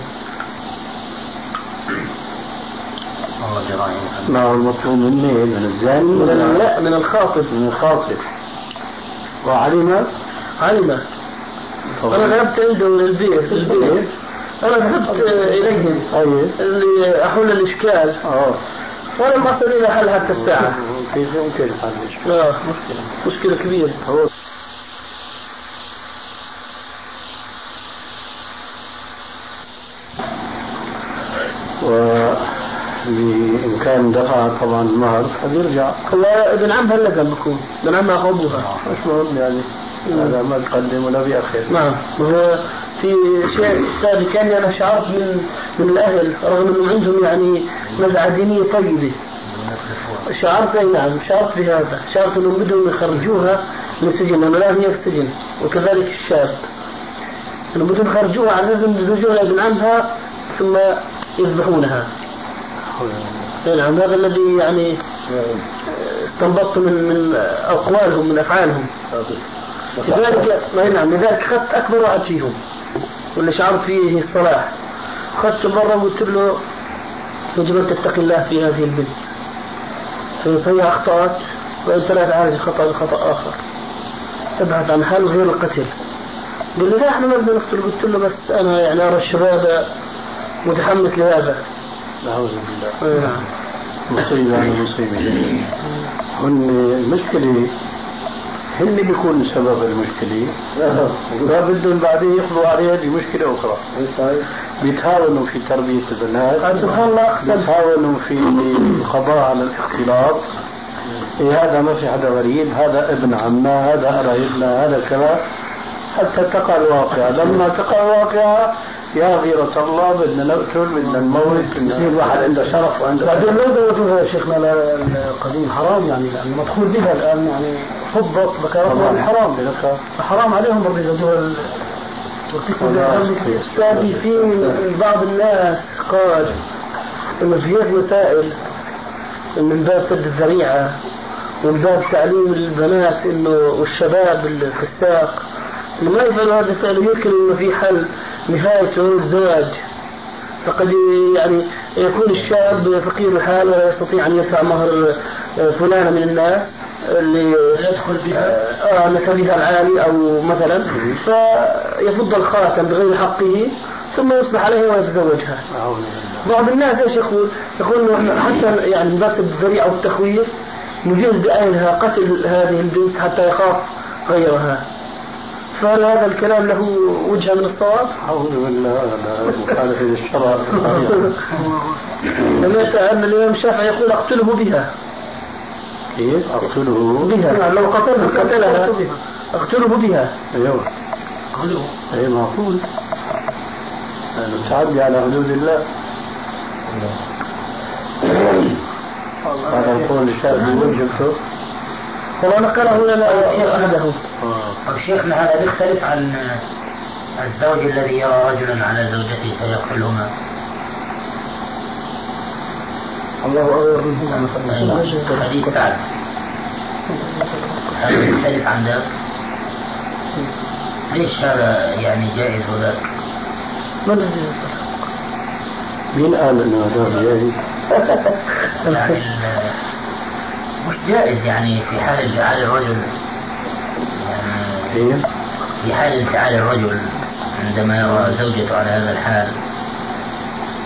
ما هو المطلوب مني من الزاني؟ من لا من الخاطب. من الخاطب. وعلم؟ علم. أنا ذهبت عنده للبيت في البيت أنا ذهبت إليهم أي لأحل الإشكال. آه ولم أصل إلى حل حتى الساعة. كيف يمكن حل الإشكال؟ مشكلة. مشكلة كبيرة. هو وبإمكان دفع طبعا المهر قد يرجع. هو ابن عمها لازم بكون ابن عمها أخو أبوها. مش مهم يعني. هذا ما تقدم ولا بيأخر. نعم. وهو في شيء ثاني كان أنا شعرت من من الأهل رغم أنهم عندهم يعني نزعة دينية طيبة. شعرت أي نعم شعرت بهذا. شعرت أنهم بدهم يخرجوها من السجن لأنه الآن هي في السجن وكذلك الشاب. أنهم بدهم يخرجوها عن لازم يزوجوها ابن عمها ثم يذبحونها. أي نعم هذا الذي يعني استنبطت من من أقوالهم من أفعالهم. لذلك نعم لذلك أخذت أكبر واحد فيهم. واللي شعرت فيه الصلاح. أخذته مرة وقلت له يجب أن تتقي الله في هذه البنت فإن أخطأت وأنت لا تعالج الخطأ بخطأ آخر. أبحث عن حل غير القتل. قال لي لا إحنا ما بدنا نقتل. قلت له بس أنا يعني أرى الشباب متحمس لهذا. نعوذ بالله. نعم. مصيبة على مصيبة هن المشكلة هن بيكون سبب المشكلة؟ ما بدهم بعدين يقضوا عليها دي مشكلة أخرى. بيتهاونوا في تربية البنات. سبحان الله احسن بيتهاونوا في القضاء على الاختلاط. إيه هذا ما في حدا غريب. هذا ابن عمنا هذا قرايبنا هذا كذا. حتى تقع الواقع. لما تقع الواقع يا غيرة الله بدنا نقتل بدنا نموت بدنا الواحد عنده شرف وعنده بعدين لو زوجوها يا شيخنا القديم حرام يعني لأن مدخول بها الآن يعني. فضت بكرة حرام. حرام عليهم برضه يزوجوها ال- أستاذي في بعض الناس قال إنه في هيك مسائل من باب سد الذريعة ومن باب تعليم البنات إنه والشباب الفساق إنه ما يفعلوا هذا الفعل يمكن إنه في حل نهايته الزواج فقد يعني يكون الشاب فقير الحال ولا يستطيع أن يدفع مهر فلانة من الناس. اللي يدخل بها آه نسبها العالي أو مثلا فيفض الخاتم بغير حقه ثم يصبح عليه ويتزوجها. بعض الناس إيش يقول؟ يقول إنه حتى يعني من باب الذريعة والتخويف نجيز بأهلها قتل هذه البنت حتى يخاف غيرها. فهل هذا الكلام له وجهة من الصواب؟ أعوذ بالله هذا مخالف للشرع. سمعت أن الإمام الشافعي يقول أقتله بها. كيف أقتله. بها لو قتلها قتلها. أقتله بها أيوه. أي معقول تعدي على حدود الله. هذا القول الشافعي وجبته فلو نقله لنا أحدهم طب شيخنا هذا يختلف عن الزوج الذي يرى رجلا على زوجته فيقتلهما. الله أغير منهما مثلا حديث سعد هذا يختلف عن ذاك ليش هذا يعني جائز وذاك؟ ما الذي مين قال إنه هذا جاهز؟ يعني مش جائز يعني في حال انفعال الرجل يعني كيف؟ في حال انفعال الرجل عندما يرى زوجته على هذا الحال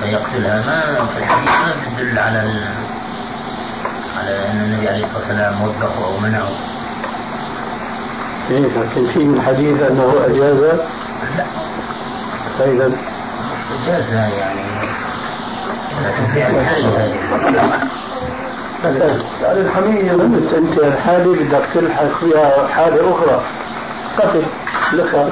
فيقتلها ما في الحديث ما تدل على ال... على أن النبي عليه الصلاة والسلام وبخه أو منعه. إيه لكن في الحديث أنه أجاز؟ لا. فاذا جاز يعني. لكن في حال هذه الحمية انت أنت الحالة بدك تلحق فيها حالة أخرى. قتل لك.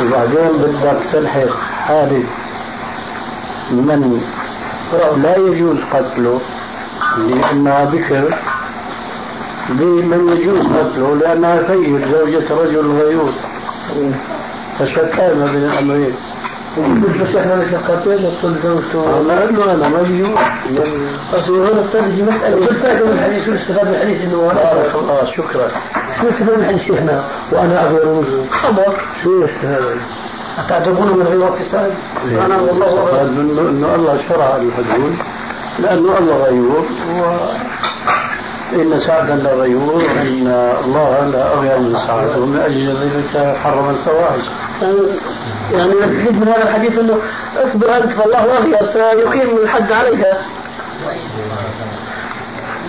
وبعدين بدك تلحق حالة من لا يجوز قتله لأنها بكر. بمن يجوز قتله؟ لأنها سيد زوجة رجل غيور. فشتان بين الأمرين. بس إحنا مش قتيل يقتل زوجته له أنا ما بيجوز أصل هنا تجي مسألة شو الفائدة من الحديث شو استفاد من الحديث إنه أنا بارك الله شكرا شو استفاد من الحديث شيخنا وأنا أغير وجهه خبر شو استفاد أتعجبون من غيرة سعد؟ أنا والله أعلم أنه الله شرع الحدود لأنه الله غيور إن سعدا لغيور وإن الله لا أغير من سعد ومن أجل ذلك حرم الفواحش. يعني نستفيد من هذا الحديث أنه اصبر أنت فالله أغير فيقيم الحد عليها.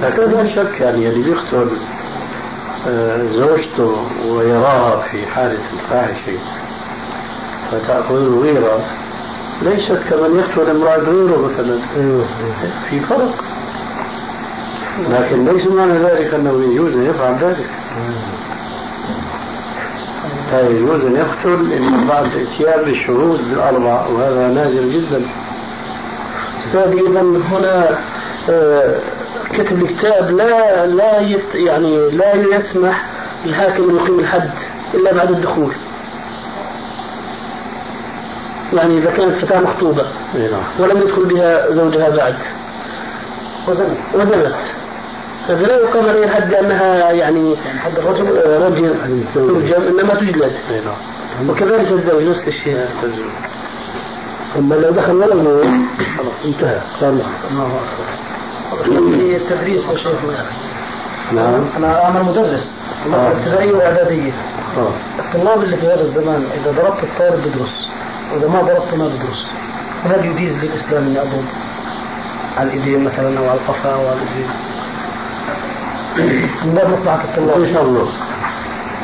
لكن لا شك يعني اللي بيقتل آه، زوجته ويراها في حالة الفاحشة فتأخذ غيرة ليست كمن يقتل امرأة غيره مثلا. في فرق. لكن ليس معنى ذلك أنه يجوز أن يفعل ذلك. لا يجوز أن يقتل إلا بعد إتيان بالشهود بالأربع وهذا نادر جدا. إذا هنا آه، كتب الكتاب لا لا يعني لا يسمح للحاكم أن يقيم الحد إلا بعد الدخول. يعني إذا كانت فتاة مخطوبة نعم. ولم يدخل بها زوجها بعد. وزنت. فلا يقام عليها الحد لأنها يعني حد الرجل؟ رجل. ترجم إنما تجلد نعم. وكذلك الزوج نفس الشيء. أما لو دخل ولد خلاص. انتهى. صار الله في التدريس يا شيخ نعم. أنا أنا مدرس. ابتدائية وإعدادية. الطلاب اللي في هذا الزمان إذا ضربت الطالب بدرس وإذا ما ضربته ما بدرس. هل يجيز للإسلام أن يضرب على الإيدين مثلا أو على القفا أو على الإيدين؟ من باب مصلحة الطلاب إن شاء الله.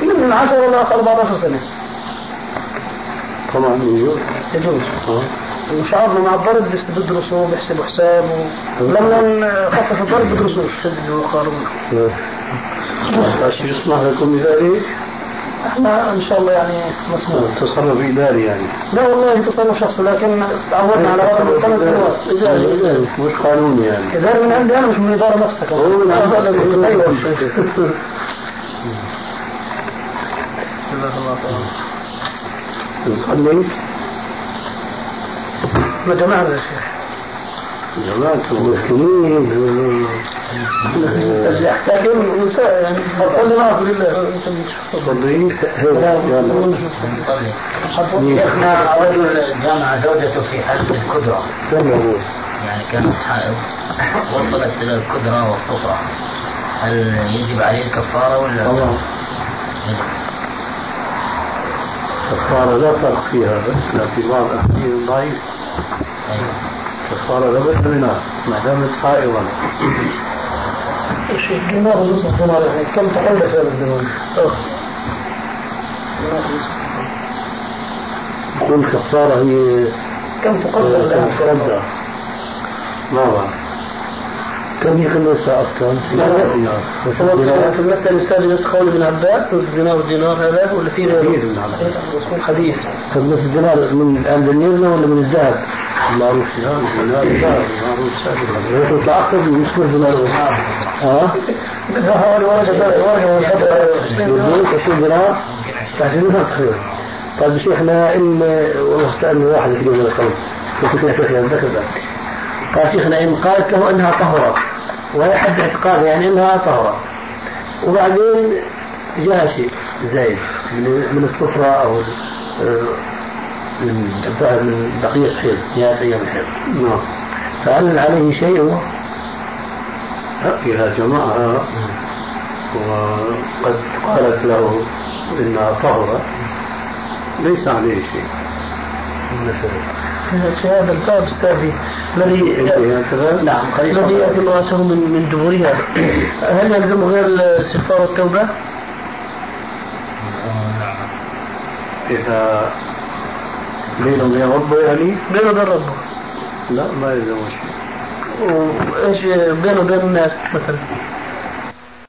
من 10 إلى 14 سنة. طبعا يجوز. يجوز. وشعرنا مع الضرب بيدرسوا بيحسبوا حساب. ولما خفف الضرب بيدرسوا شد وقارب إيش يصلح لكم بذلك؟ إحنا ان شاء الله يعني مسموح تصرف إداري يعني. لا والله تصرف شخصي لكن تعودنا على هذا من سنوات إداري إداري. مش قانوني يعني. اداري من عندي أنا مش من الاداره نفسها أيوه. نصلي. إحنا جماعة يا شيخ. يعني صلي شيخنا رجل جمع زوجته في حالة الكدرة يعني كانت حائض وصلت إلى الكدرة والصفرة هل يجب عليه الكفارة ولا؟ طبعا الكفارة لا فرق فيها بس في بعض الأحاديث ضعيف كفارة لا بد منها ما دامت حائضا يعني كم تحلف هذا الدماغ؟ كل كفارة هي كم تقدر؟ ما بعرف. كم يخلصها أصلا؟ في المسألة السادسة قول ابن عباس الدينار والدينار هذا ولا في غيره؟ حديث طب بس الدينار من الألبنيرنا ولا من الذهب؟ معروف معروف سابقا يطلع مش كل دينار ها؟ حوالي ورقة شو دينار؟ تعرفين تخيل طيب شيخنا إن والله سألني واحد في من الخمس قلت له شيخ ذكر قال شيخنا إن قالت له أنها طهرة وهي حد اعتقاد يعني أنها طهرة وبعدين جاء شيء زايد من السفرة أو من بقية حيض نهاية أيام الحيض نعم. فهل عليه شيء إذا جمعها وقد قالت له إنها طهرة ليس عليه شيء. هذا الباب استاذي الذي نعم الذي يأتي امرأته من من دبرها. هل يلزم غير الاستغفار والتوبة؟ إذا بينه وبين ربه يعني؟ بينه وبين ربه. لا ما يلزم شيء. وإيش بينه وبين الناس مثلا؟